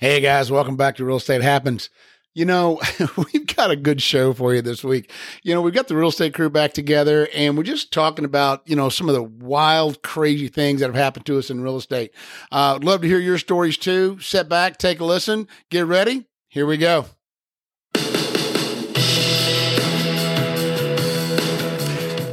Hey guys, welcome back to Real Estate Happens. You know, we've got a good show for you this week. You know, we've got the real estate crew back together and we're just talking about, you know, some of the wild, crazy things that have happened to us in real estate. Uh, I'd love to hear your stories too. Set back, take a listen, get ready. Here we go.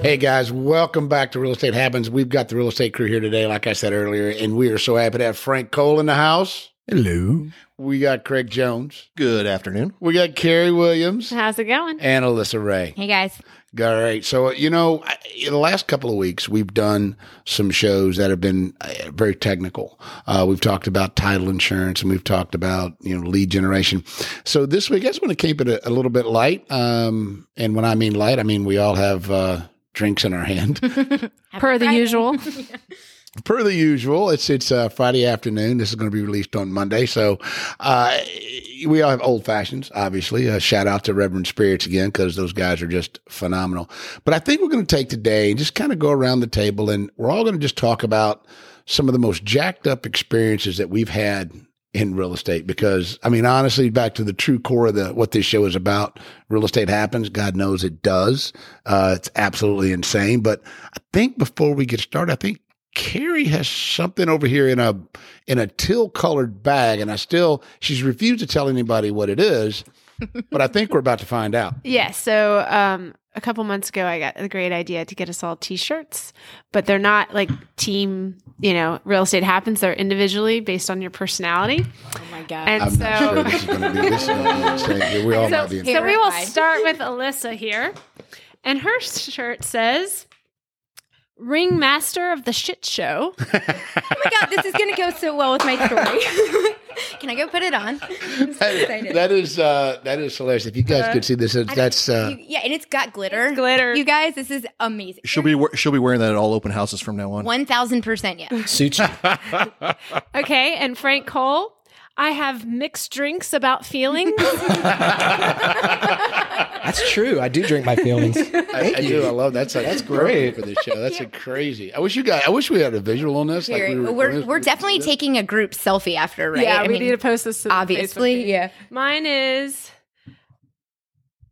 Hey guys, welcome back to Real Estate Happens. We've got the real estate crew here today, like I said earlier, and we are so happy to have Frank Cole in the house. Hello. We got Craig Jones. Good afternoon. We got Carrie Williams How's it going? and Alyssa Ray. Hey guys. All right. So, you know, I- in the last couple of weeks, we've done some shows that have been uh, very technical. Uh, we've talked about title insurance and we've talked about, you know, lead generation. So this week, I just want to keep it a, a little bit light. Um, and when I mean light, I mean we all have uh, drinks in our hand. Per the usual. per the usual, it's it's uh, Friday afternoon. This is going to be released on Monday, so uh, we all have old fashions. Obviously, uh, shout out to Reverend Spirits again because those guys are just phenomenal. But I think we're going to take today and just kind of go around the table, and we're all going to just talk about some of the most jacked up experiences that we've had in real estate because I mean honestly back to the true core of the what this show is about real estate happens God knows it does uh, it's absolutely insane but I think before we get started I think Carrie has something over here in a in a teal colored bag and I still she's refused to tell anybody what it is but I think we're about to find out yeah. So um, a couple months ago, I got a great idea to get us all T-shirts, but they're not like team. You know, real estate happens. They're individually based on your personality. Oh my god. And I'm so, not sure this is going to be this we all so, might be so we will start with Alyssa here, and her shirt says. Ringmaster of the shit show. oh my god, this is gonna go so well with my story. Can I go put it on? I'm so excited. that is uh, that is hilarious. If you guys could see this, it's, I don't- that's uh, you- yeah, and it's got glitter. glitter. You guys, this is amazing. She'll be she'll be wearing that at all open houses from now on. One thousand percent, yeah. Suits you. Okay, and Frank Cole. I have mixed drinks about feelings. That's true. I do drink my feelings. I, I do. I love that. that's that's great. for this show. That's a crazy. I wish you guys. I wish we had a visual on this. Here, we we're recording we're, this. definitely taking a group selfie after, right? Yeah, I we mean, need to post this. To the Facebook obviously, page. yeah. Mine is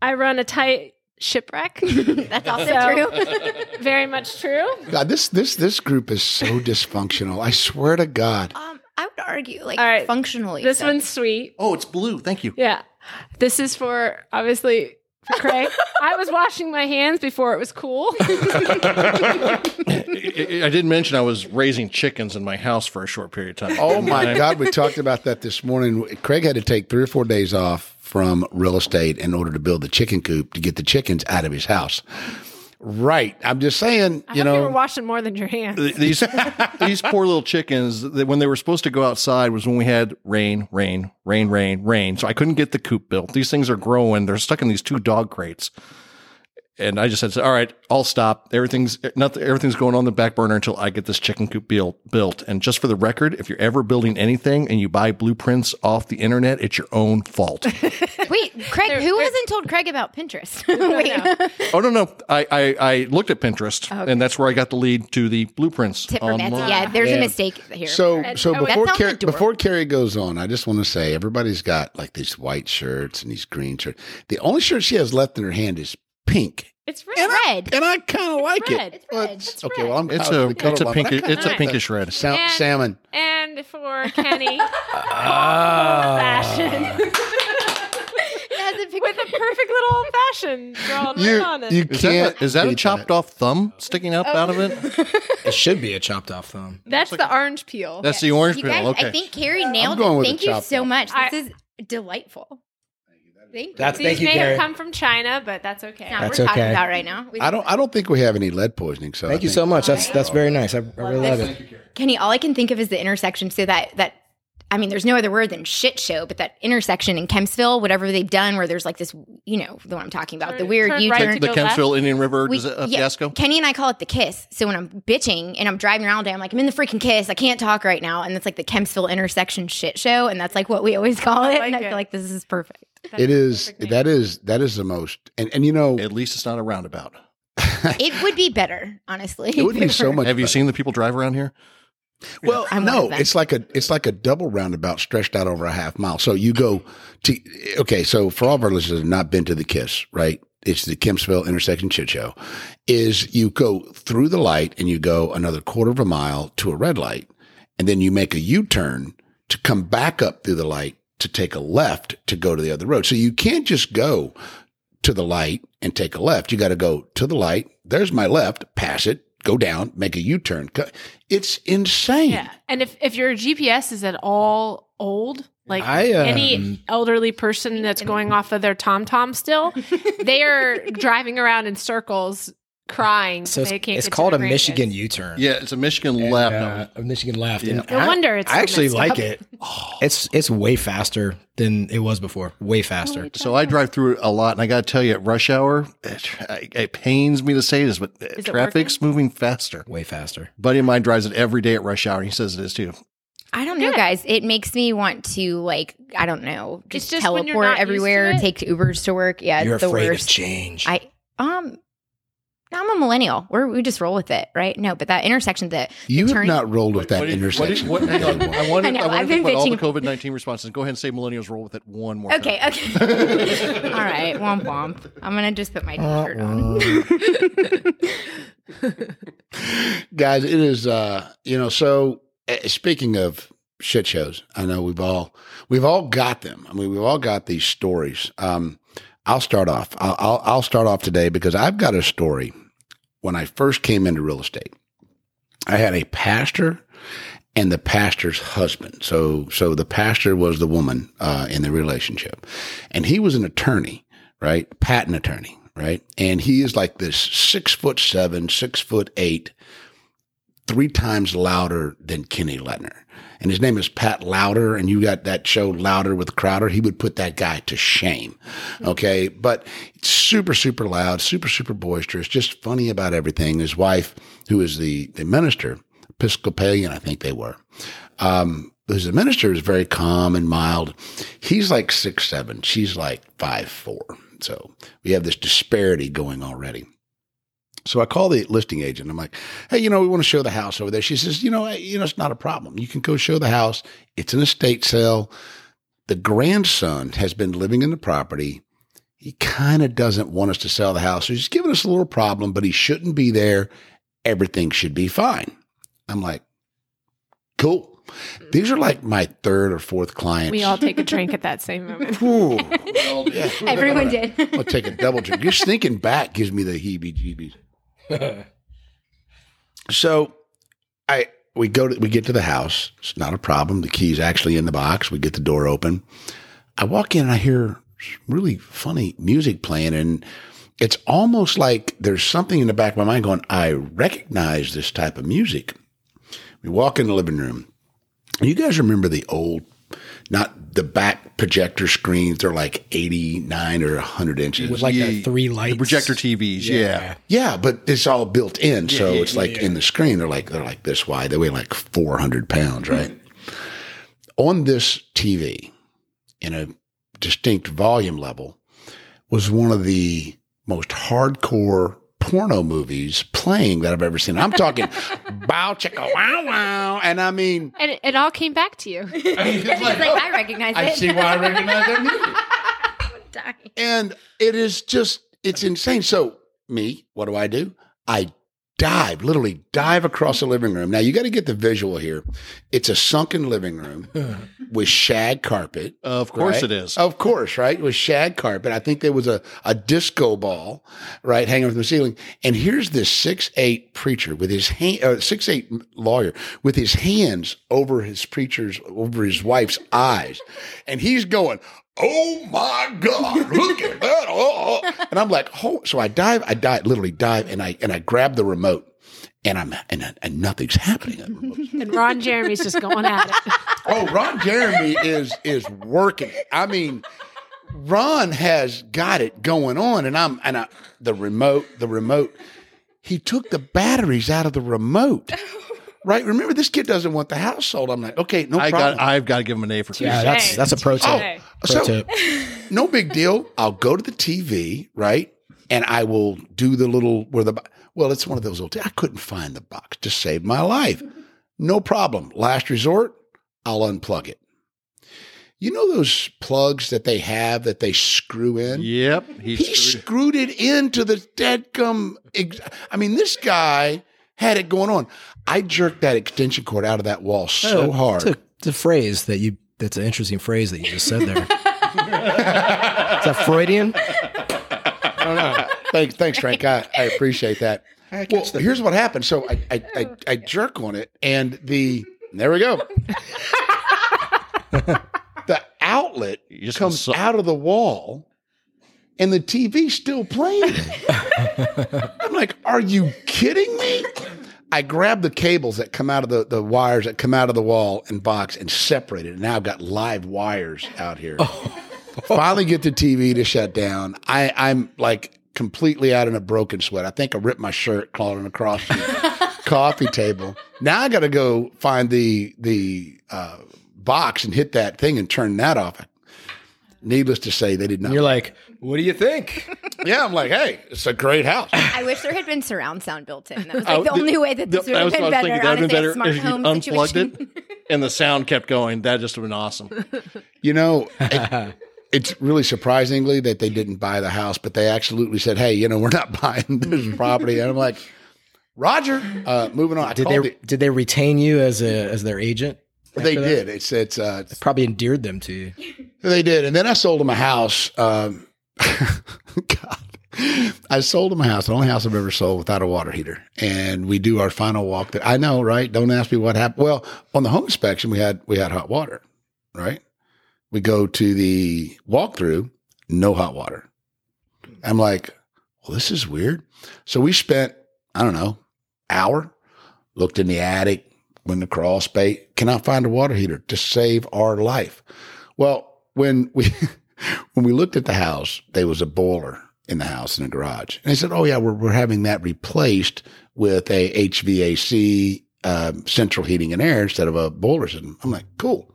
I run a tight shipwreck. That's also So- true. Very much true. God, this this this group is so dysfunctional. I swear to God. um, I would argue, like All right, functionally. This so. one's sweet. Oh, it's blue. Thank you. Yeah. This is for obviously for Craig. I was washing my hands before it was cool. I I didn't mention I was raising chickens in my house for a short period of time. Oh my God, we talked about that this morning. Craig had to take three or four days off from real estate in order to build the chicken coop to get the chickens out of his house. Right. I'm just saying, I you hope you know. were washing more than your hands. these these poor little chickens they- when they were supposed to go outside was when we had rain rain rain rain rain so i couldn't get the coop built these things are growing they're stuck in these two dog crates and i just said all right i'll stop everything's nothing everything's going on the back burner until i get this chicken coop built built and just for the record if you're ever building anything and you buy blueprints off the internet it's your own fault Wait, Craig, who hasn't told Craig about Pinterest? Wait, oh no no I, I i looked at pinterest oh, and that's where i got the lead to the blueprints tip for Nancy. Yeah, there's Yeah. a mistake here. So, oh, so oh, before that Carrie, before Carrie goes on, I just want to say everybody's got like these white shirts and these green shirts. The only shirt she has left in her hand is pink, It's and red. I, red. and I kind of like red. it. It's red. It's okay, red. well, I'm it's I a was it's a colorblind, but I pink kinda it's a pinkish red that. Sa- And- salmon. And for Kenny, Ah. fashion It has a with a perfect little old fashioned drawn You, right on it. you Is can't. that, a, is that a beat chopped off thumb sticking up out of it? It should be a chopped off thumb. That's the orange peel. That's the orange You peel. okay. I think Carrie nailed going it. with Thank you chopped so off. much. I- This is delightful. Thank you. That's These thank you, may Gary. have come from China, but that's okay. Not That's we're talking okay. about right now. I don't. I don't think we have any lead poisoning. So I Thank you think- so much. That's that's very nice. I, I really love it. Kenny, all I can think of is the intersection. So that that I mean, there's no other word than shit show, but that intersection in Kempsville, whatever they've done, where there's like this, you know, the one I'm talking about, the weird turn U right turn. to the go left. Kempsville Indian River We- is it a yeah, fiasco. Kenny and I call it the kiss. So when I'm bitching and I'm driving around all day, I'm like, I'm in the freaking kiss. I can't talk right now. And it's like the Kempsville intersection shit show. And that's like what we always call it. like and I it. feel like this is perfect. That's It the is. perfect name. That is. That is the most. And and you know, At least it's not a roundabout. It would be better, honestly. it would be so much. Have you seen the people drive around here? Well, I'm one no, it's like a it's like a double roundabout stretched out over a half mile. So you go to okay. So for all of our listeners that have not been to the Kiss, right? It's the Kempsville intersection shit show. Is you go through the light and you go another quarter of a mile to a red light, and then you make a U turn to come back up through the light to take a left to go to the other road. So you can't just go to the light and take a left. You got to go to the light. There's my left. Pass it. Go down. Make a U turn. It's insane. Yeah. And if, if your GPS is at all old, like I, um, any elderly person that's going off of their TomTom still, they are driving around in circles crying. So they it's, can't it's called the a Michigan. U-turn. Yeah, it's a Michigan And, left. uh, a Michigan left. Yeah. And No I- wonder it's I actually like up. it. It's it's way faster than it was before. Way faster. So I drive through it a lot, and I got to tell you, at rush hour, it, it pains me to say this, but uh, it traffic's moving faster. Way faster. buddy of mine drives it every day at rush hour. and He says it is too. I don't know, Good. guys. It makes me want to like I don't know, just, just teleport not used to everywhere, take Ubers to work. Yeah, You're it's the afraid worst. of change. I um, I'm a millennial. We're, we just roll with it, right? No, but that intersection that You have turn- not rolled with that What did- intersection. What, what, hang on. I wanted, I know, I wanted I've to been put all the COVID nineteen responses. Go ahead and say millennials roll with it one more. Okay, time. okay. All right, womp womp. I'm gonna just put my t-shirt on. Guys, it is uh, you know, so uh, speaking of shit shows, I know we've all we've all got them. I mean, we've all got these stories. Um, I'll start off. I'll, I'll I'll start off today because I've got a story. When I first came into real estate, I had a pastor and the pastor's husband. So so the pastor was the woman uh, in the relationship, and he was an attorney, right? Patent attorney, right? And he is like this six foot seven, six foot eight, three times louder than Kenny Ledner. And his name is Pat Louder, and you got that show Louder with Crowder. He would put that guy to shame. Okay. But super, super loud, super, super boisterous, just funny about everything. His wife, who is the, the minister, Episcopalian, I think they were, um, who's the minister is very calm and mild. He's like six, seven. She's like five, four. So we have this disparity going already. So I call the listing agent. I'm like, hey, you know, we want to show the house over there. She says, you know, hey, you know, it's not a problem. You can go show the house. It's an estate sale. The grandson has been living in the property. He kind of doesn't want us to sell the house. So he's giving us a little problem, but he shouldn't be there. Everything should be fine. I'm like, cool. These are like my third or fourth clients. We all take a drink at that same moment. Ooh. Well, yeah. Everyone did. I'll take a double drink. Just thinking back gives me the heebie jeebies. So I we go to we get to the house. It's not a problem. The key's actually in the box. We get the door open. I walk in and I hear really funny music playing and it's almost like there's something in the back of my mind going, I recognize this type of music. We walk in the living room. You guys remember the old, the back projector screens, they're like 89 or 100 inches. With like Yeah, the three lights. The projector TVs, yeah. Yeah, but it's all built in, so yeah, it's like in the screen. They're like they're like this wide. They weigh like four hundred pounds, right? On this TV, in a distinct volume level, was one of the most hardcore porno movies playing that I've ever seen. I'm talking bow chicka wow wow, and I mean, And it, it all came back to you. I mean, it's It's like, like oh, I recognize I it. see why I recognize that music. And it is just, it's insane. So, me, what do I do? I dive, literally dive across the living room. Now, you got to get the visual here. It's a sunken living room with shag carpet. Of course right? it is. Of course, right? With shag carpet. I think there was a, a disco ball, right, hanging from the ceiling. And here's this six eight preacher with his hand, uh, six eight lawyer with his hands over his preacher's, over his wife's eyes, and he's going. Oh my God! Look at that! Oh, oh." and I'm like, oh. So I dive, I dive, literally dive, and I and I grab the remote, and I'm and, and nothing's happening. That remote's And Ron Jeremy's just going at it. Oh, Ron Jeremy is is working. I mean, Ron has got it going on, and I'm and I, the remote, the remote. He took the batteries out of the remote. Right? Remember, this kid doesn't want the house sold. I'm like, okay, no I problem. got. I've got to give him an A for Yeah, that's that's a pro tip. Oh, hey. Pro so tip. no big deal. I'll go to the TV, right? And I will do the little where the bo- well, it's one of those old. I couldn't find the box to save my life. No problem. Last resort, I'll unplug it. You know those plugs that they have that they screw in? Yep. He screwed- screwed it into the deadgum. Ex- I mean, this guy had it going on. I jerked that extension cord out of that wall so Oh, hard. It's a, it's a phrase that you. That's an interesting phrase that you just said there. Is that Freudian? Thanks, thanks, Frank. I, I appreciate that. Well, here's what happened. So I, I, I, I jerk on it, and the there we go. the outlet just comes saw- out of the wall, and the TV's still playing. I'm like, are you kidding me? I grab the cables that come out of the, the wires that come out of the wall and box and separate it. And now I've got live wires out here. Finally get the TV to shut down. I, I'm like completely out in a broken sweat. I think I ripped my shirt crawling across the coffee table. Now I got to go find the the uh, box and hit that thing and turn that off. Needless to say, they did not. You're like, what do you think? yeah, I'm like, hey, it's a great house. I wish there had been surround sound built in. That was like the the- only way that this that would have was been what I was better. thinking. That'd been better smart if you home unplugged situation. it and the sound kept going. That just would have been awesome. You know, it- it's really surprisingly that they didn't buy the house, but they absolutely said, "Hey, you know, we're not buying this property." And I'm like, "Roger." Uh, moving on. I Did called they did they retain you as a as their agent? they that? did. It's it's uh, Probably endeared them to you. They did, and then I sold them a house. Um, God, I sold them a house. The only house I've ever sold without a water heater. And we do our final walk. That I know, right? Don't ask me what happened. Well, on the home inspection, we had we had hot water, right? We go to the walkthrough, no hot water. I'm like, well, this is weird. So we spent, I don't know, hour, looked in the attic, went the crawl space, cannot find a water heater to save our life. Well, when we when we looked at the house, there was a boiler in the house in the garage, and they said, "Oh yeah, we're we're having that replaced with a HVAC um, central heating and air instead of a boiler system." I'm like, "Cool."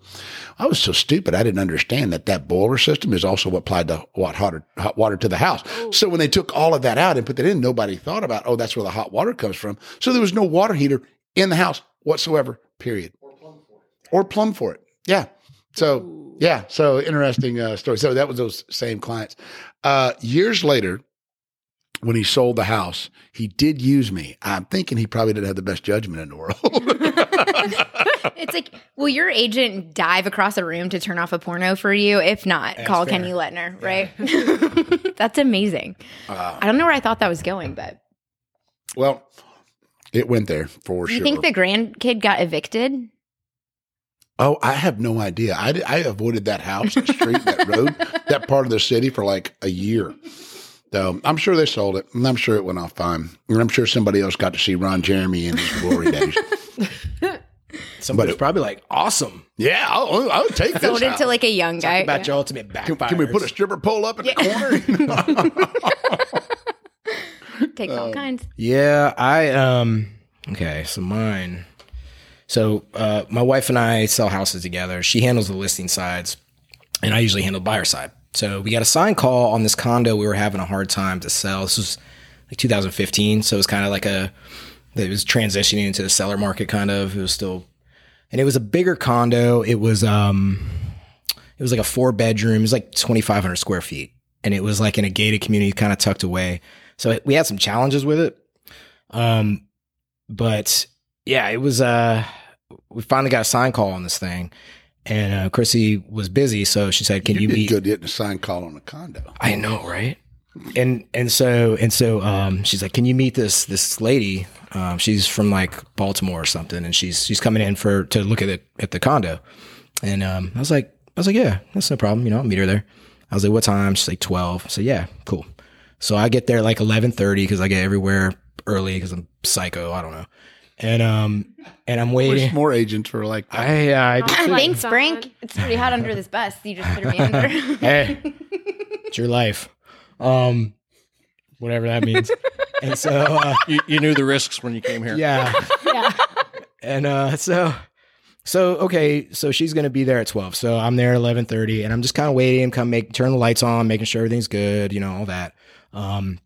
I was so stupid. I didn't understand that that boiler system is also what applied the hot, hotter, hot water to the house. So when they took all of that out and put that in, nobody thought about, oh, that's where the hot water comes from. So there was no water heater in the house whatsoever, period. Or plumb for it. Plumb for it. Yeah. So, yeah. So interesting uh, story. So that was those same clients. Uh, years later, when he sold the house, he did use me. I'm thinking he probably didn't have the best judgment in the world. It's like, will your agent dive across a room to turn off a porno for you? If not, call fair. Kenny Letner, right? That's amazing. Uh, I don't know where I thought that was going, but well, it went there for you sure. think the grandkid got evicted? Oh, I have no idea. I, I avoided that house, that street, that road, that part of the city for like a year. So I'm sure they sold it, and I'm sure it went off fine. And I'm sure somebody else got to see Ron Jeremy in his glory days. Somebody's it- probably like, awesome. Yeah, I'll, I'll take this. Sold it to like a young guy. About your ultimate Can, backfire. can we put a stripper pole up in the corner? Takes all kinds. Yeah, I um okay, so mine. So uh my wife and I sell houses together. She handles the listing sides and I usually handle buyer side. So we got a sign call on this condo we were having a hard time to sell. This was like 2015, so it was kind of like a it was transitioning into the seller market kind of. It was still and it was a bigger condo. It was um it was like a four bedroom. It was like 2500 square feet and it was like in a gated community kind of tucked away. So we had some challenges with it. Um, but yeah, it was, uh, we finally got a sign call on this thing and, uh, Chrissy was busy. So she said, can you, you meet? good getting a sign call on a condo. I know, right? And, and so, and so, um, she's like, can you meet this, this lady? Um, she's from like Baltimore or something. And she's, she's coming in for, to look at it at the condo. And, um, I was like, I was like, yeah, that's no problem. You know, I'll meet her there. I was like, what time? She's like 12. I said, yeah, cool. So I get there like 11:30 because I get everywhere early because I'm psycho. I don't know. And um and I'm Wish waiting. more agents were like that. I, I Oh, Thanks, Son. Frank. It's pretty hot under this bus. You just put me under. hey, it's your life. Um, whatever that means. and so uh, you, you knew the risks when you came here. yeah, yeah. and uh, so so okay, so she's gonna be there at twelve. So I'm there at eleven thirty, and I'm just kind of waiting, come make turn the lights on, making sure everything's good, you know, all that. Um,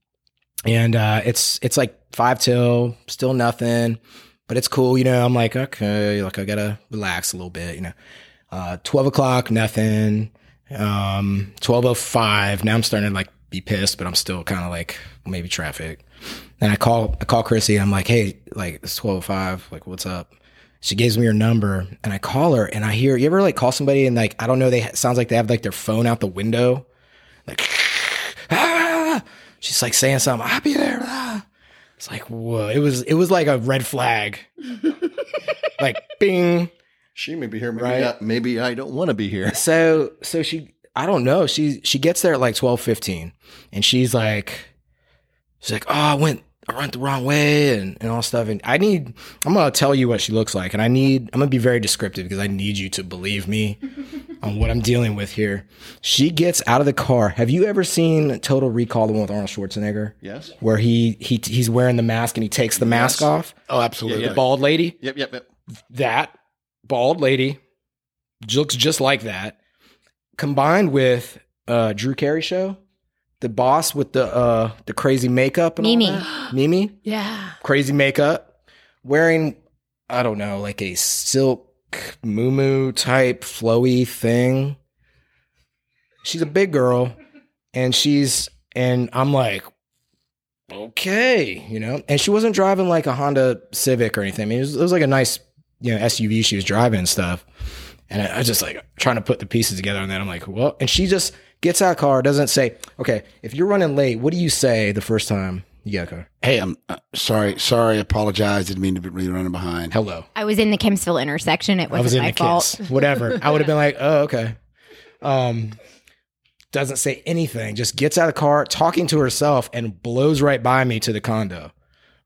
and uh, it's it's like five till, still nothing. but it's cool. You know, I'm like, okay, like I gotta relax a little bit. You know, uh, twelve o'clock, nothing. Um, twelve oh five. Now I'm starting to like be pissed, but I'm still kind of like maybe traffic. And I call I call Chrissy. I'm like, hey, like it's twelve oh five. Like, what's up? She gives me her number, and I call her, and I hear you ever like call somebody and like I don't know, they sounds like they have like their phone out the window, like ah! she's like saying something. I'll be there. ah." It's like whoa. It was it was like a red flag, like bing. She may be here. Maybe, Right. I, maybe I don't want to be here. So so she I don't know. She she gets there at like twelve fifteen and she's like she's like, Oh, I went I went the wrong way and, and all stuff. And I need I'm gonna tell you what she looks like. And I need I'm gonna be very descriptive because I need you to believe me on what I'm dealing with here. She gets out of the car. Have you ever seen Total Recall, the one with Arnold Schwarzenegger? Yes. Where he he he's wearing the mask and he takes the mask Yes. off? Oh, absolutely. Yeah, The bald lady? Yep. Yep. Yep. that bald lady looks just like that combined with uh drew carey show the boss with the uh the crazy makeup and all Mimi. that. mimi? Yeah. crazy makeup. Wearing i don't know like a silk moo type flowy thing. She's a big girl and she's and i'm like okay you know? And she wasn't driving like a honda civic or anything. I mean it was, it was like a nice you know suv she was driving and stuff. And I, I just like trying to put the pieces together and then i'm like well and she just gets out of the car doesn't say okay if you're running late what do you say the first time you get a car Hey, I'm uh, sorry. Sorry. Apologize. Didn't mean to be really running behind. hello I was in the Kempsville intersection. It I was in my the fault. kiss. Whatever. I would have been like, oh, okay. Um, doesn't say anything, just gets out of the car, talking to herself, and blows right by me to the condo.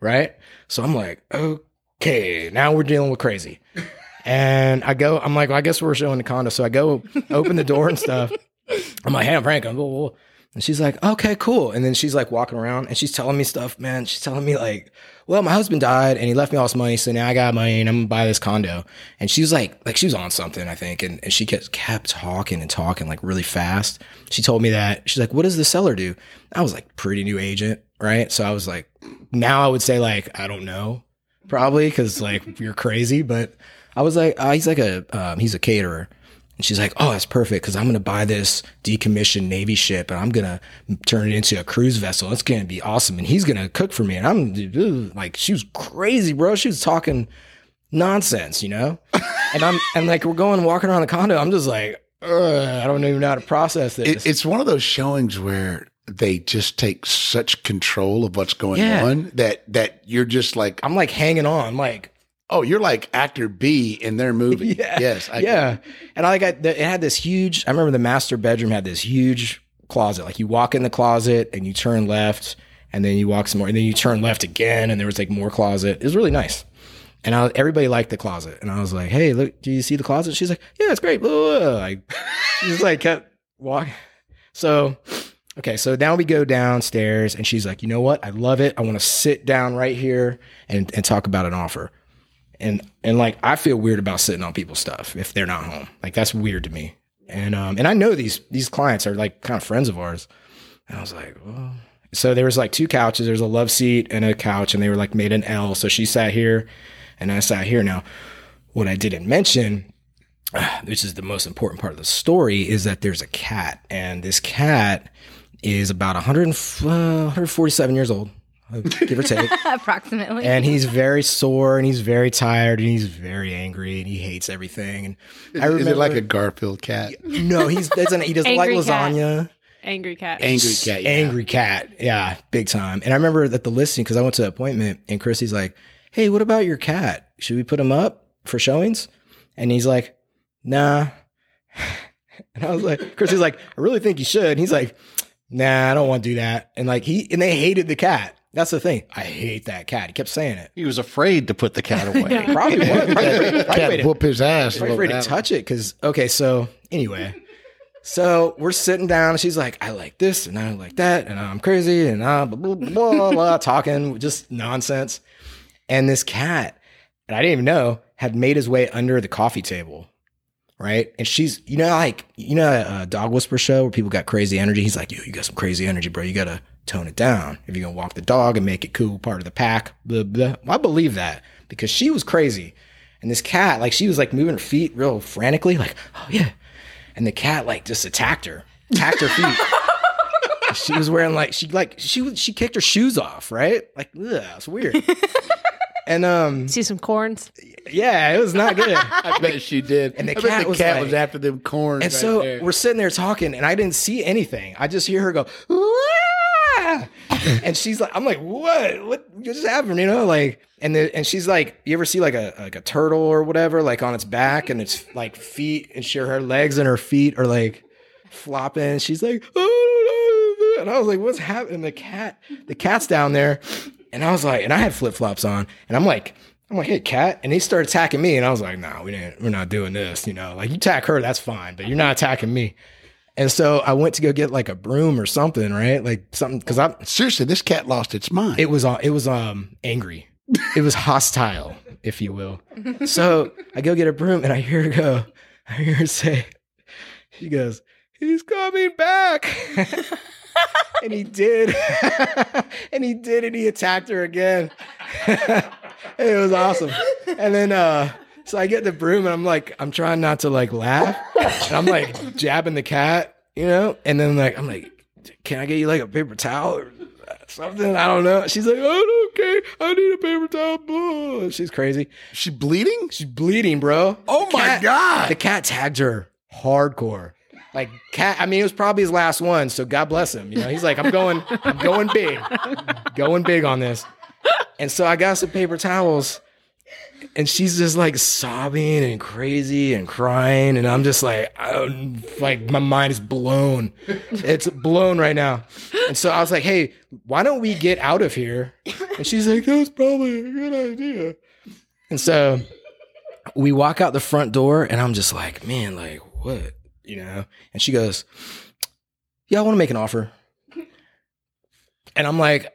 Right. So I'm like, okay, now we're dealing with crazy. And I go, I'm like, well, I guess we're showing the condo. So I go open the door and stuff. I'm like, hey, I'm Frank. I'm. And she's like, okay, cool. And then she's like walking around and she's telling me stuff, man. She's telling me like, well, my husband died and he left me all this money. So now I got money and I'm gonna buy this condo. And she was like, like she was on something, I think. And, and she kept, kept talking and talking like really fast. She told me that she's like, what does the seller do? I was like, pretty new agent. Right. So I was like, now I would say like, I don't know probably because like you're crazy. But I was like, uh, he's like a um, he's a caterer. And she's like, oh, that's perfect because I'm going to buy this decommissioned Navy ship and I'm going to turn it into a cruise vessel. It's going to be awesome. And he's going to cook for me. And I'm like, she was crazy, bro. She was talking nonsense, you know? and I'm, and like, we're going walking around the condo. I'm just like, I don't even know how to process this. It, it's one of those showings where they just take such control of what's going Yeah. on that that you're just like, I'm like hanging on, like, oh, you're like actor B in their movie. Yeah. Yes. I, yeah. And I got it had this huge. I remember the master bedroom had this huge closet. Like you walk in the closet and you turn left, and then you walk some more, and then you turn left again, and there was like more closet. It was really nice. And I, everybody liked the closet, and I was like, "Hey, look, do you see the closet?" She's like, "Yeah, it's great." Blah, blah, blah. Like, she just like kept walking. So, okay, so now we go downstairs, and she's like, "You know what? I love it. I want to sit down right here and and talk about an offer." And and like I feel weird about sitting on people's stuff if they're not home. Like that's weird to me. And um and I know these these clients are like kind of friends of ours. And I was like, well. So there was like two couches. There's a love seat and a couch, and they were like made an L. So she sat here, and I sat here. Now, what I didn't mention, which is the most important part of the story, is that there's a cat, and this cat is about 100, uh, 147 years old, Uh, give or take approximately. and he's very sore and he's very tired and he's very angry and he hates everything. And I remember Is it like a Garfield cat? no, he's doesn't he doesn't like Angry cat. lasagna. Angry cat. Angry cat. yeah. Angry cat, yeah, big time. And I remember that the listing because I went to an appointment and Chrissy's like, "Hey, what about your cat? Should we put him up for showings?" And he's like, "Nah." And I was like, Chrissy's like, "I really think you should." And he's like, "Nah, I don't want to do that." And like he and they hated the cat. That's the thing. I hate that cat. He kept saying it. He was afraid to put the cat away. Probably was. Probably afraid- probably Cat afraid to- whoop his ass. I'm afraid to touch it because okay, so anyway, so we're sitting down. And she's like, "I like this and I like that, and I'm crazy and I blah blah, blah, blah, blah, talking just nonsense." And this cat, that I didn't even know, had made his way under the coffee table, right? And she's, you know, like you know, a uh, dog whisper show where people got crazy energy. He's like, "Yo, you got some crazy energy, bro. You gotta tone it down if you're gonna walk the dog and make it cool, part of the pack." Blah blah. I believe that, because she was crazy. And this cat, like she was like moving her feet real frantically, like, oh yeah. And the cat like just attacked her, attacked her feet. she was wearing like she like she was she kicked her shoes off, right? Like, ugh, it's weird. and um See some corns. yeah, it was not good. I bet she did. And the I bet cat the was cat like- was after them corns. And right so there. we're sitting there talking, and I didn't see anything. I just hear her go, "Wah!" and she's like, I'm like, what? What just happened? You know, like, and the, and she's like, you ever see like a like a turtle or whatever, like on its back and its like feet, and she her legs and her feet are like flopping. She's like, oh, and I was like, what's happening? The cat, the cat's down there, and I was like, and I had flip flops on, and I'm like. I'm like, hey, cat. And he started attacking me. And I was like, no, we didn't, we're not doing this. You know, like you attack her, that's fine, but you're not attacking me. And so I went to go get like a broom or something, right? Like something, cause I'm seriously, this cat lost its mind. it was, uh, it was, um, angry. It was hostile, if you will. So I go get a broom and I hear her go, I hear her say, she goes, he's coming back. and he did. and he did, and he attacked her again. it was awesome. And then uh so I get the broom and I'm like, I'm trying not to like laugh. And I'm like jabbing the cat, you know? And then like I'm like, can I get you like a paper towel or something? I don't know. She's like, oh okay, I need a paper towel. Blah. She's crazy. she bleeding? She's bleeding, bro. Oh The my cat- God. The cat tagged her hardcore. Like cat, I mean, it was probably his last one, so God bless him. You know, he's like, I'm going, I'm going big, going big on this. And so I got some paper towels, and she's just like sobbing and crazy and crying, and I'm just like, I'm, like my mind is blown. It's blown right now. And so I was like, hey, why don't we get out of here? And she's like, that's probably a good idea. And so we walk out the front door and I'm just like, man, like what? You know? And she goes, Yeah, I want to make an offer. And I'm like,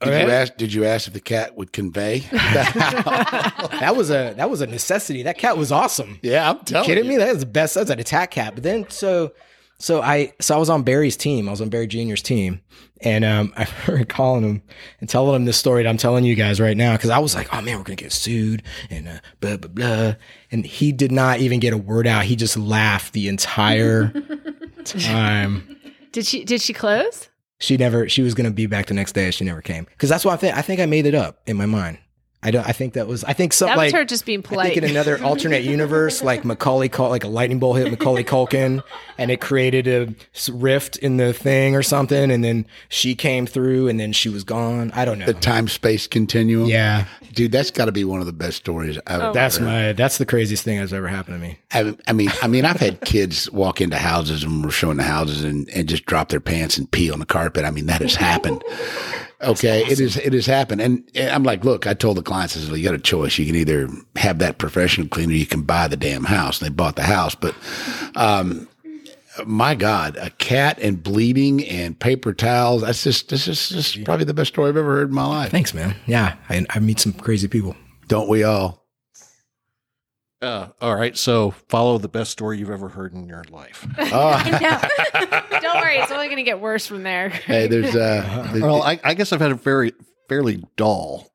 Did "Okay." you ask? Did you ask if the cat would convey? that was a that was a necessity. That cat was awesome. yeah, I'm telling you. kidding you. me? That was the best. That's an attack cat. But then so so I so I was on Barry's team. I was on Barry Junior's team, and um, I remember calling him and telling him this story that I'm telling you guys right now because I was like, oh man, we're gonna get sued and uh, blah blah blah. And he did not even get a word out. He just laughed the entire time. Did she did she close? She never. She was gonna be back the next day. She never came because that's why I think. I think I made it up in my mind. I don't. I think that was. I think something That was like her just being I polite. think in another alternate universe, like Macaulay, Cul- like a lightning bolt hit Macaulay Culkin, and it created a rift in the thing or something, and then she came through, and then she was gone. I don't know. The time space continuum. yeah, dude, that's got to be one of the best stories I've Oh. that's ever my. That's the craziest thing that's ever happened to me. I, I mean, I mean, I've had kids walk into houses and we're showing the houses and, and just drop their pants and pee on the carpet. I mean, that has happened. Okay, it is. It has happened, and, and I'm like, look, I told the clients, I said, you got a choice. You can either have that professional cleaner, you can buy the damn house. And they bought the house, but, um, my God, a cat and bleeding and paper towels. That's just this is this is probably the best story I've ever heard in my life. Thanks, man. Yeah, I, I meet some crazy people. Don't we all? Uh, all right. So follow the best story you've ever heard in your life. Oh, Don't worry, it's only going to get worse from there. hey, there's uh, well, I, I guess I've had a very fairly dull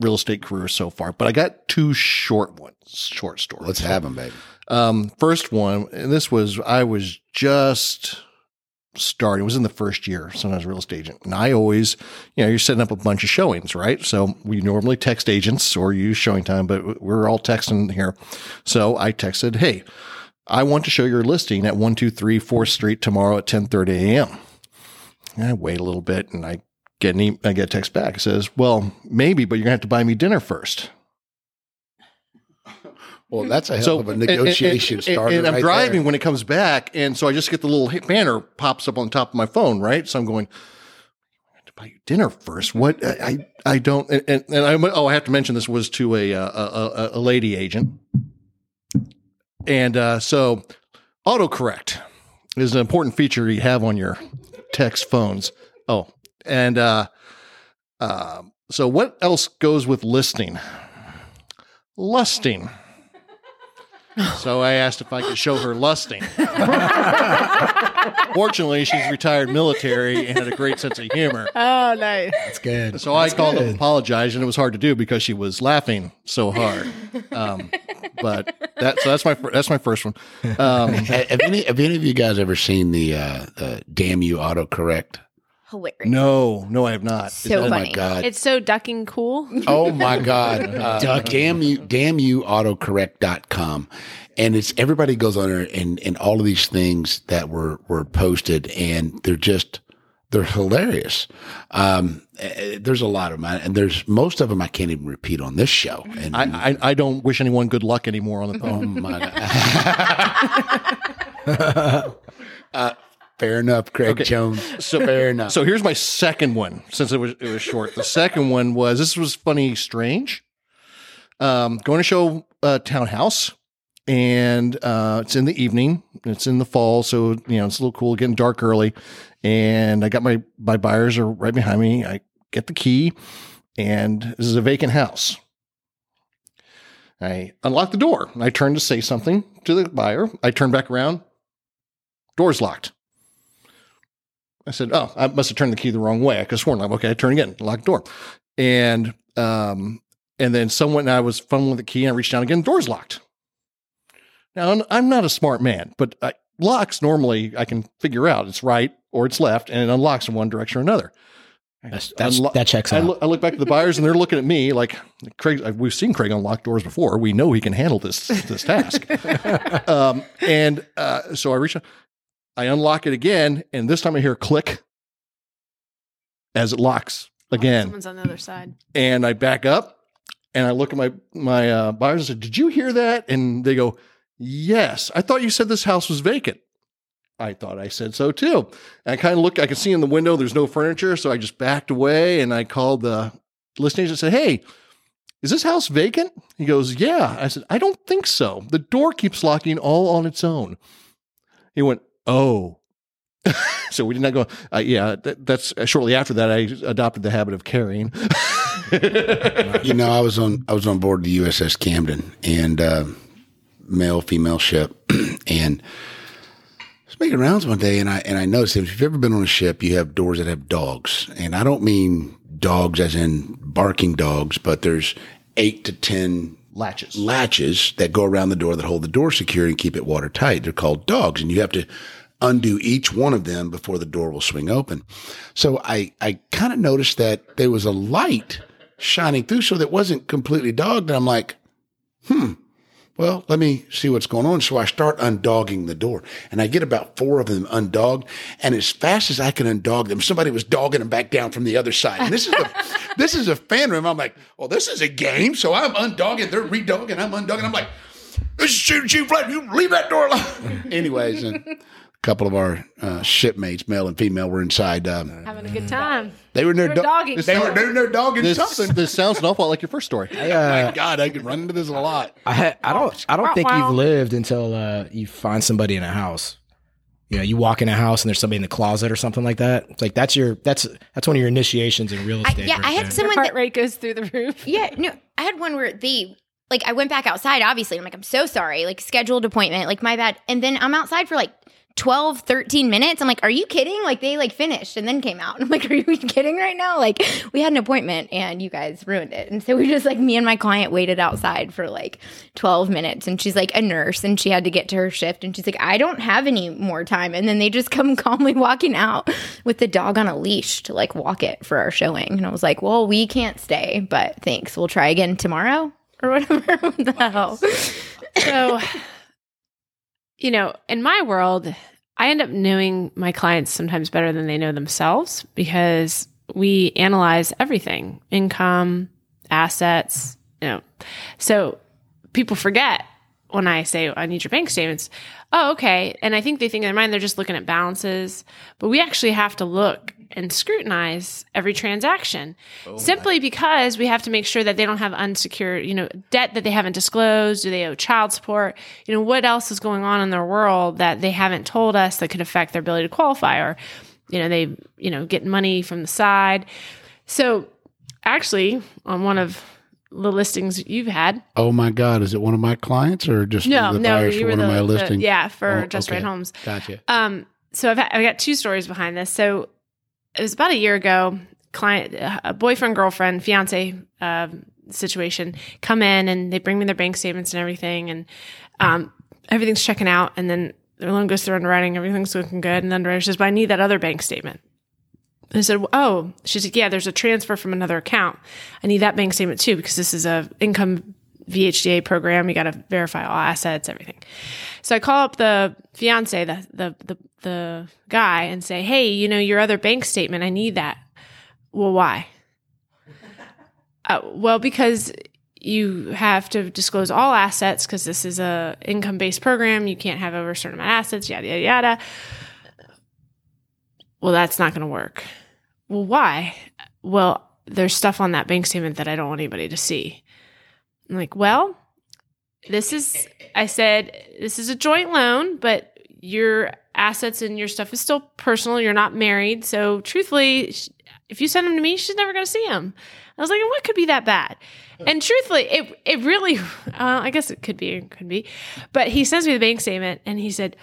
real estate career so far, but I got two short ones, short stories. let's have them, baby. Um, first one, and this was I was just starting. It was in the first year, so I was a real estate agent, and I always, you know, you're setting up a bunch of showings, right? So we normally text agents or use showing time, but we're all texting here. So I texted, "Hey, I want to show your listing at one two three Fourth Street tomorrow at ten thirty a.m." And I wait a little bit, and I get an e- I get a text back. It says, "Well, maybe, but you're gonna have to buy me dinner first. Well, that's a hell So of a negotiation and, and- starter. And I'm right driving there. when it comes back, and so I just get the little hit banner pops up on top of my phone, right? So I'm going. To buy you dinner first. What I I, I don't and, I oh I have to mention this was to a uh, a, a, a lady agent, and uh, so autocorrect is an important feature you have on your text phones. Oh, and uh, uh, so what else goes with listing? Lusting. So I asked if I could show her lusting. Fortunately, she's retired military and had a great sense of humor. Oh, nice. That's good. So I called good. and apologized, and it was hard to do because she was laughing so hard. Um, but that so that's my that's my first one. Um, have, have any have any of you guys ever seen the uh, the damn you autocorrect? Hilarious. no, no, I have not. So oh funny. my god! It's so ducking cool. Oh my God. Uh, damn you, damn you autocorrect.com. And it's everybody goes on there and, and all of these things that were, were posted and they're just, they're hilarious. Um, eh, there's a lot of them and there's most of them I can't even repeat on this show. And I, I, I don't wish anyone good luck anymore on the oh phone. my God. uh, fair enough, Craig Jones. So fair enough. So here's my second one, since it was it was short. The second one was this was funny, strange. Um, going to show uh, Townhouse, and uh, it's in the evening. It's in the fall, so you know it's a little cool, getting dark early. And I got my my buyers are right behind me. I get the key, and this is a vacant house. I unlock the door. I turn to say something to the buyer. I turn back around. Door's locked. I said, "Oh, I must have turned the key the wrong way." I could have sworn, like, okay, I turn again, lock the door, and um, and then someone and I was fumbling with the key, and I reached down again, door's locked. Now I'm- not a smart man, but I, locks normally I can figure out it's right or it's left, and it unlocks in one direction or another. That's, that's, Unlo- that checks I out. look, I look back at the buyers, and they're looking at me like Craig. We've seen Craig unlock doors before. We know he can handle this this task. um, and uh, so I reach out, I unlock it again, and this time I hear a click as it locks again. Someone's on the other side. And I back up, and I look at my my uh, buyers and said, "Did you hear that?" And they go, "Yes, I thought you said this house was vacant." I thought I said so too. And I kind of look, I can see in the window there's no furniture. So I just backed away and I called the listing agent and said, Hey, is this house vacant? He goes, Yeah. I said, I don't think so. The door keeps locking all on its own. He went, Oh. so we did not go. Uh, yeah, that, that's uh, shortly after that, I adopted the habit of carrying. you know, I was on I was on board the USS Camden and uh, male female ship, and I was making rounds one day, and I and I noticed if you've ever been on a ship, you have doors that have dogs, and I don't mean dogs as in barking dogs, but there's eight to ten Latches. latches that go around the door that hold the door secure and keep it watertight. They're called dogs, and you have to undo each one of them before the door will swing open. So I, I kind of noticed that there was a light shining through, so that wasn't completely dogged. And I'm like, hmm, well, let me see what's going on. So I start undogging the door and I get about four of them undogged. And as fast as I can undog them, somebody was dogging them back down from the other side. And this is a, this is a fan room. I'm like, well, this is a game. So I'm undogging, they're redogging, I'm undogging. I'm like, this is shoot, shoot, flat. You leave that door alone. Anyways, and couple of our uh, shipmates, male and female, were inside. Um, Having a good time. they were in there They were do- dogging. They were, they were in there dogging This, something. this sounds an awful lot like your first story. My God, I could run into this a lot. I ha- I don't I don't think you've lived until uh, you find somebody in a house. You know, you walk in a house and there's somebody in the closet or something like that. It's like that's your that's that's one of your initiations in real I, estate. yeah, right I had there. someone Heart that rate goes through the roof. Yeah, no, I had one where the like I went back outside, obviously. I'm like, I'm so sorry, like scheduled appointment, like my bad. And then I'm outside for like 12, 13 minutes. I'm like, are you kidding? Like they like finished and then came out. I'm like, are you kidding right now? Like we had an appointment and you guys ruined it. And so we just like me and my client waited outside for like 12 minutes and she's like a nurse and she had to get to her shift and she's like, I don't have any more time. And then they just come calmly walking out with the dog on a leash to like walk it for our showing. And I was like, well, we can't stay, but thanks. We'll try again tomorrow or whatever. what the hell? So, you know, in my world, I end up knowing my clients sometimes better than they know themselves because we analyze everything income, assets, you know. So people forget when I say, I need your bank statements. Oh, okay. And I think they think in their mind they're just looking at balances, but we actually have to look and scrutinize every transaction simply because we have to make sure that they don't have unsecured, you know, debt that they haven't disclosed. Do they owe child support? You know, what else is going on in their world that they haven't told us that could affect their ability to qualify or, you know, they, you know, get money from the side. So actually, on one of the listings you've had. Oh my God, is it one of my clients or just No, the no, buyers you for were one the, of my listings? yeah, for Oh, Just okay. Right Homes. Gotcha. Um, so I've, I got two stories behind this. So it was about a year ago. Client, a boyfriend, girlfriend, fiance um, situation come in and they bring me their bank statements and everything, and um, everything's checking out. And then their loan goes through underwriting, everything's looking good, and the underwriter says, "But I need that other bank statement." I said, "Oh," she's like, "Yeah, there's a transfer from another account. I need that bank statement too because this is a income VHDA program. You got to verify all assets, everything." So I call up the fiance, the, the the the guy, and say, "Hey, you know your other bank statement. I need that." Well, why? Uh, well, because you have to disclose all assets because this is a income based program. You can't have over a certain amount of assets. Yada yada yada. Well, that's not going to work. Well, why? Well, there's stuff on that bank statement that I don't want anybody to see. I'm like, well, this is I said this is a joint loan, but your assets and your stuff is still personal. You're not married, so truthfully, if you send them to me, she's never going to see them. I was like, what could be that bad? And truthfully, it it really, uh, I guess it could be, it could be, but he sends me the bank statement, and he said,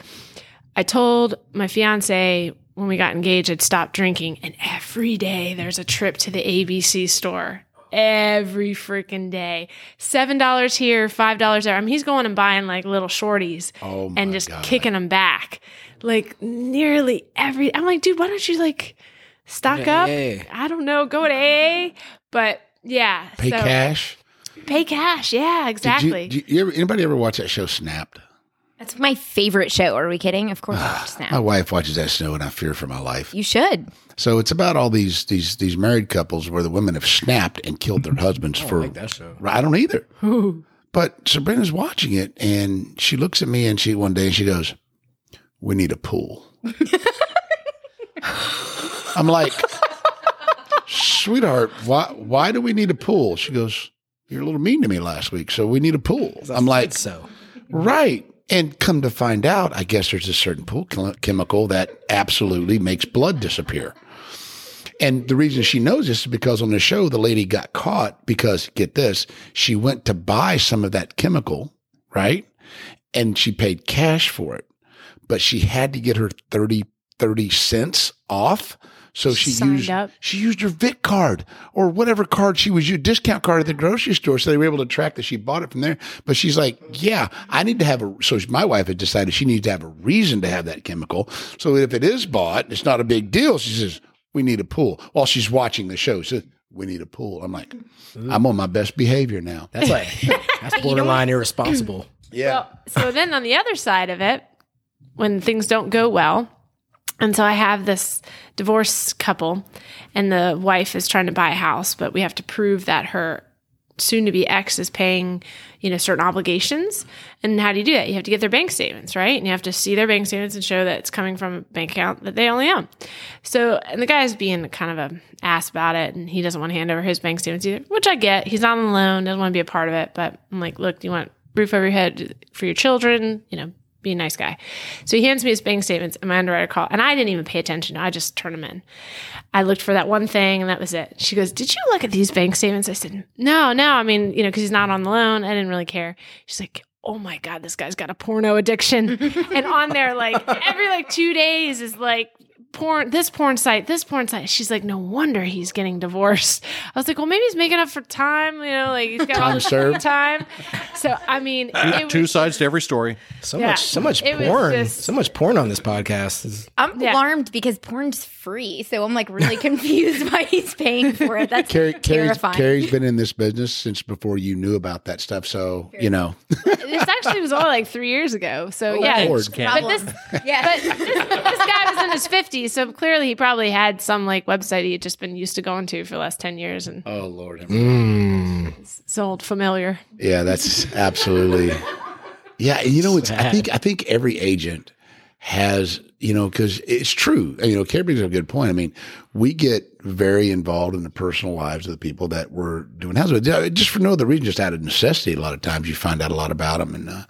I told my fiance when we got engaged, I'd stop drinking, and every day there's a trip to the ABC store. Every freaking day, seven dollars here, five dollars there. I mean, he's going and buying like little shorties Oh and just God. kicking them back, like nearly every. I'm like, dude, why don't you like stock Yeah, up? I don't know, go to AA, but yeah, Pay so- cash. Pay cash, yeah, Did exactly. you, did you ever, anybody ever watch that show Snapped? That's my favorite show. Are we kidding? Of course I watch Snap. My wife watches that show, and I fear for my life. You should. So it's about all these these these married couples where the women have snapped and killed their husbands for. like that show. I don't either. But Sabrina's watching it, and she looks at me, and she one day she goes, "We need a pool." I'm like, sweetheart, why why do we need a pool? She goes, "You're a little mean to me last week, so we need a pool." I'm like, so. Right. And come to find out, I guess there's a certain pool chemical that absolutely makes blood disappear. And the reason she knows this is because on the show, the lady got caught because, get this, she went to buy some of that chemical, right? And she paid cash for it, but she had to get her 30, 30 cents off. So she Signed used up. she used her Vic card or whatever card she was using, discount card at the grocery store. So they were able to track that she bought it from there. But she's like, yeah, I need to have a, so my wife had decided she needs to have a reason to have that chemical. So if it is bought, it's not a big deal. She says, we need a pool while she's watching the show. She says, we need a pool. I'm like, mm-hmm. I'm on my best behavior now. That's like that's borderline irresponsible. Yeah. Well, so then on the other side of it, when things don't go well, and so I have this divorced couple, and the wife is trying to buy a house, but we have to prove that her soon to be ex is paying, you know, certain obligations. And how do you do that? You have to get their bank statements, right? And you have to see their bank statements and show that it's coming from a bank account that they only own. So, and the guy's being kind of a ass about it, and he doesn't want to hand over his bank statements either, which I get. He's not on the loan, doesn't want to be a part of it. But I'm like, look, do you want roof over your head for your children? You know, be a nice guy. So he hands me his bank statements and my underwriter call, and I didn't even pay attention. I just turned them in. I looked for that one thing, and that was it. She goes, "Did you look at these bank statements?" I said, "No, no. I mean, you know, because he's not on the loan. I didn't really care." She's like. Oh my God, this guy's got a porno addiction. and on there, like every like two days is like porn, this porn site, this porn site. She's like, no wonder he's getting divorced. I was like, well, maybe he's making up for time, you know, like he's got all Time this served. time. So, I mean, it Two was- sides to every story. So Yeah. much, so much It porn, just- so much porn on this podcast. I'm Yeah. alarmed because porn's free. So I'm like really confused why he's paying for it. That's Carrie, Carrie's, terrifying. Carrie's been in this business since before you knew about that stuff. So, you know, this actually was all like three years ago. So, oh, yeah. Lord. But this, yeah. but this, this guy was in his 50s, so clearly he probably had some like website he had just been used to going to for the last 10 years and oh, Lord. mm, old, familiar. Yeah, that's absolutely. Yeah, you know, it's. I think I think every agent has, you know, because it's true. You know, Carrie brings up a good point. I mean, we get very involved in the personal lives of the people that we're doing houses with, just for no other reason, just out of necessity. A lot of times you find out a lot about them. And, uh,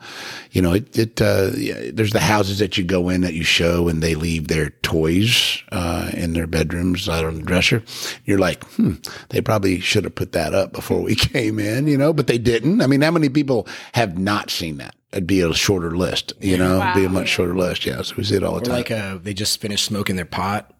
you know, it, it uh, yeah, there's the houses that you go in that you show and they leave their toys uh, in their bedrooms out on the dresser. You're like, hmm, they probably should have put that up before we came in, you know, but they didn't. I mean, how many people have not seen that? It'd be a shorter list, you know, It'd be a much shorter list. Yeah. So we see it all the Or time. like uh, they just finished smoking their pot.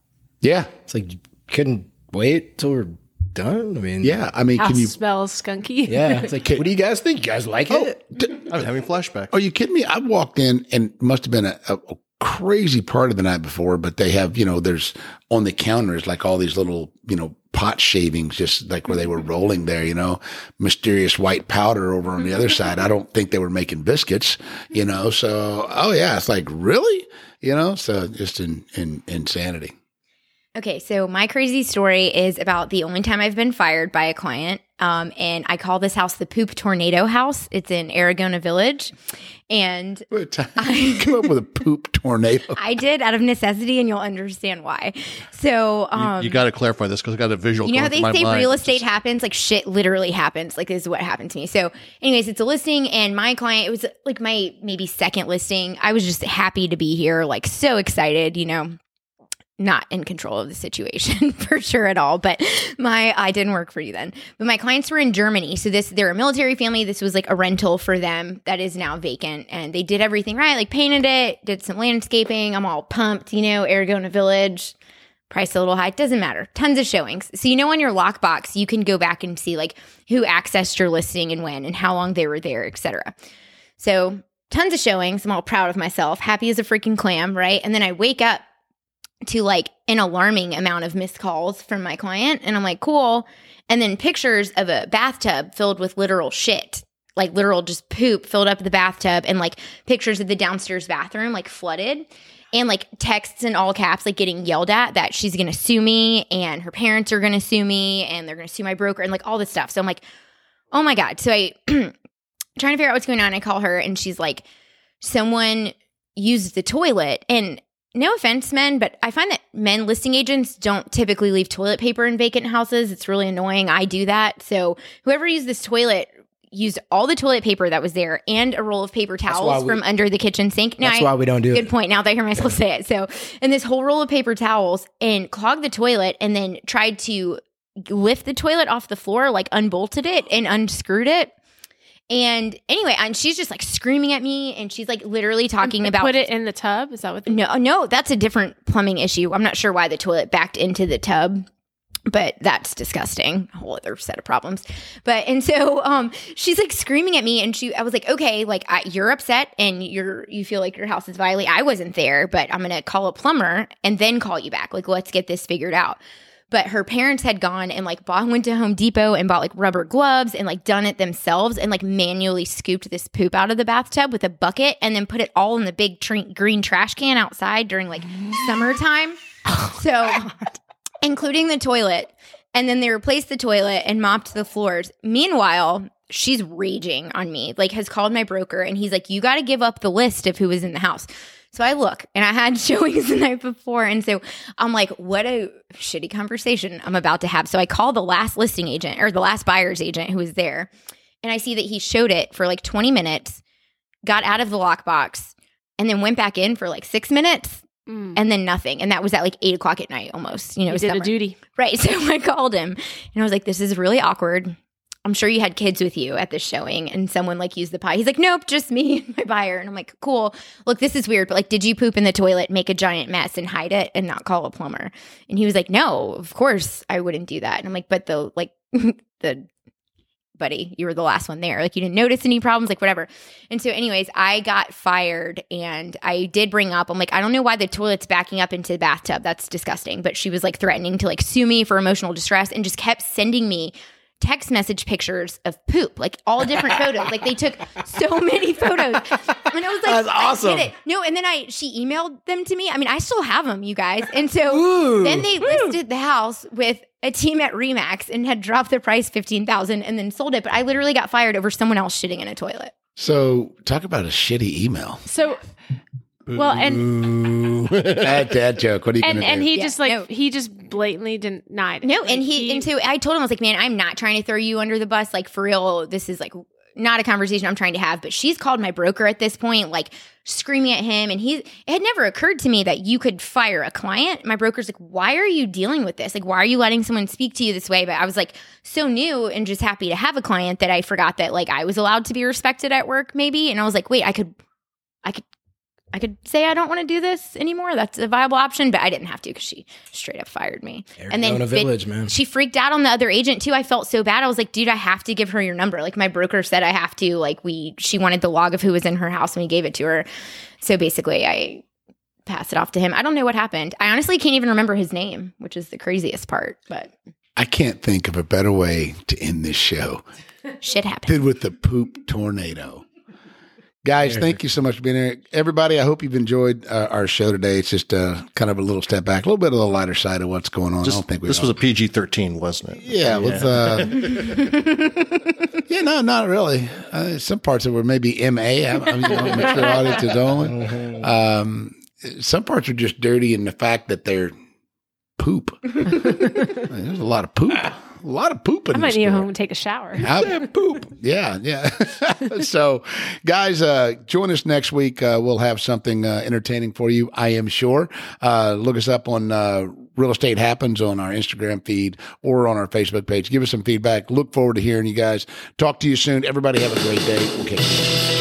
yeah. It's like couldn't wait till we're done. I mean, Yeah. I mean, House can you, smells skunky. yeah. It's like, what do you guys think? You guys like it? Oh, I'm having flashbacks. Are you kidding me? I walked in and must have been a, a, a crazy part of the night before, but they have, you know, there's on the counters like all these little, you know, pot shavings, just like where they were rolling there, you know, mysterious white powder over on the other side. I don't think they were making biscuits, you know, so, oh yeah, it's like, really? You know, so just in, in insanity. Okay, so my crazy story is about the only time I've been fired by a client. Um, and I call this house the Poop Tornado House. It's in Aragona Village. And What time? Come up with a poop tornado. I did out of necessity, and you'll understand why. So, um, you got to clarify this because I got a visual. you know how they say mind. real estate happens? Like shit literally happens. Like this is what happened to me. So, anyways, it's a listing, and my client, it was like my maybe second listing. I was just happy to be here, like so excited, you know, not in control of the situation for sure at all. But my I didn't work for you then. But my clients were in Germany. So this they're a military family. This was like a rental for them that is now vacant. And they did everything right, like painted it, did some landscaping. I'm all pumped, you know, Aragona Village price a little high doesn't matter tons of showings so you know on your lockbox you can go back and see like who accessed your listing and when and how long they were there etc so tons of showings i'm all proud of myself happy as a freaking clam right and then i wake up to like an alarming amount of missed calls from my client and i'm like cool. And then pictures of a bathtub filled with literal shit like literal just poop filled up the bathtub and like pictures of the downstairs bathroom like flooded and like texts in all caps like getting yelled at that she's gonna sue me and her parents are gonna sue me and they're gonna sue my broker and like all this stuff. So i'm like oh my god. So i trying to figure out what's going on i call her and she's like someone used the toilet and no offense men but i find that men listing agents don't typically leave toilet paper in vacant houses it's really annoying i do that so whoever used this toilet used all the toilet paper that was there and a roll of paper towels we- from under the kitchen sink Now, That's I- why we don't do it. Good it. point. Now that I hear myself say it. So, and this whole roll of paper towels and clogged the toilet and then tried to lift the toilet off the floor, like unbolted it and unscrewed it. And anyway, and she's just like screaming at me and she's like literally talking about Put it in the tub. Is that what? No, no, that's a different plumbing issue. I'm not sure why the toilet backed into the tub, but that's disgusting. A whole other set of problems. But and so um she's like screaming at me and she I was like, "Okay, like I, you're upset and you're you feel like your house is violated. I wasn't there, but I'm to call a plumber and then call you back. Like let's get this figured out." But her parents had gone and like bought went to Home Depot and bought like rubber gloves and like done it themselves and like manually scooped this poop out of the bathtub with a bucket and then put it all in the big tr- green trash can outside during like summertime. Oh so, including the toilet. And then they replaced the toilet and mopped the floors. Meanwhile, she's raging on me, like, has called my broker and he's like, You got to give up the list of who was in the house. So I look and I had showings the night before. And so I'm like, What a shitty conversation I'm about to have. So I call the last listing agent or the last buyer's agent who was there. And I see that he showed it for like 20 minutes, got out of the lockbox, and then went back in for like six minutes Mm. and then nothing. And that was at like eight o'clock at night almost. You know, You did a duty. Right. So I called him and I was like, this is really awkward. I'm sure you had kids with you at this showing and someone like used the pie. He's like, nope, just me and my buyer. And I'm like, cool. Look, this is weird, but like, did you poop in the toilet, make a giant mess and hide it and not call a plumber? And he was like, no, of course I wouldn't do that. And I'm like, but the, like, the, buddy, you were the last one there. Like, you didn't notice any problems, like, whatever. And so, anyways, I got fired and I did bring up, I'm like, I don't know why the toilet's backing up into the bathtub. That's disgusting. But she was like threatening to like sue me for emotional distress and just kept sending me text message pictures of poop, like all different photos. Like they took so many photos. And I was like, That's I awesome. it. No, and then I she emailed them to me. I mean, I still have them, you guys. And so then they listed the house with a team at Remax and had dropped the price 15,000 and then sold it, but I literally got fired over someone else shitting in a toilet. So talk about a shitty email. So Well, and Ooh, that dad joke. What are you and and he Yeah, just like no. he just blatantly denied. it. No, Like, and he, and so I told him I was like, man, I'm not trying to throw you under the bus. Like for real, this is like not a conversation I'm trying to have. But she's called my broker at this point, like screaming at him, and he. It had never occurred to me that you could fire a client. My broker's like, why are you dealing with this? Like, why are you letting someone speak to you this way? But I was like so new and just happy to have a client that I forgot that like I was allowed to be respected at work, maybe. And I was like, wait, I could, I could. I could say I don't want to do this anymore. That's a viable option, but I didn't have to because she straight up fired me. There and then in a bit- village, man. she freaked out on the other agent too. I felt so bad. I was like, dude, I have to give her your number. Like my broker said I have to. Like we she wanted the log of who was in her house and we gave it to her. So basically I passed it off to him. I don't know what happened. I honestly can't even remember his name, which is the craziest part. But I can't think of a better way to end this show shit happened. than with the poop tornado. Guys, thank you so much for being here. Everybody, I hope you've enjoyed uh, our show today. It's just uh, kind of a little step back, a little bit of the lighter side of what's going on. I don't think we this all- was a PG thirteen, wasn't it? Yeah, with uh, yeah, no, not really. Uh, some parts of it were maybe MA, I, I mean, you know, mature audiences only. Um, some parts are just dirty in the fact that they're poop. There's a lot of poop, a lot of poop in I might need to home and take a shower. I, poop. Yeah, yeah. so, guys, uh, join us next week. Uh, we'll have something uh, entertaining for you, I am sure. Uh, look us up on uh, Real Estate Happens on our Instagram feed or on our Facebook page. Give us some feedback. Look forward to hearing you guys. Talk to you soon. Everybody have a great day. We'll catch you.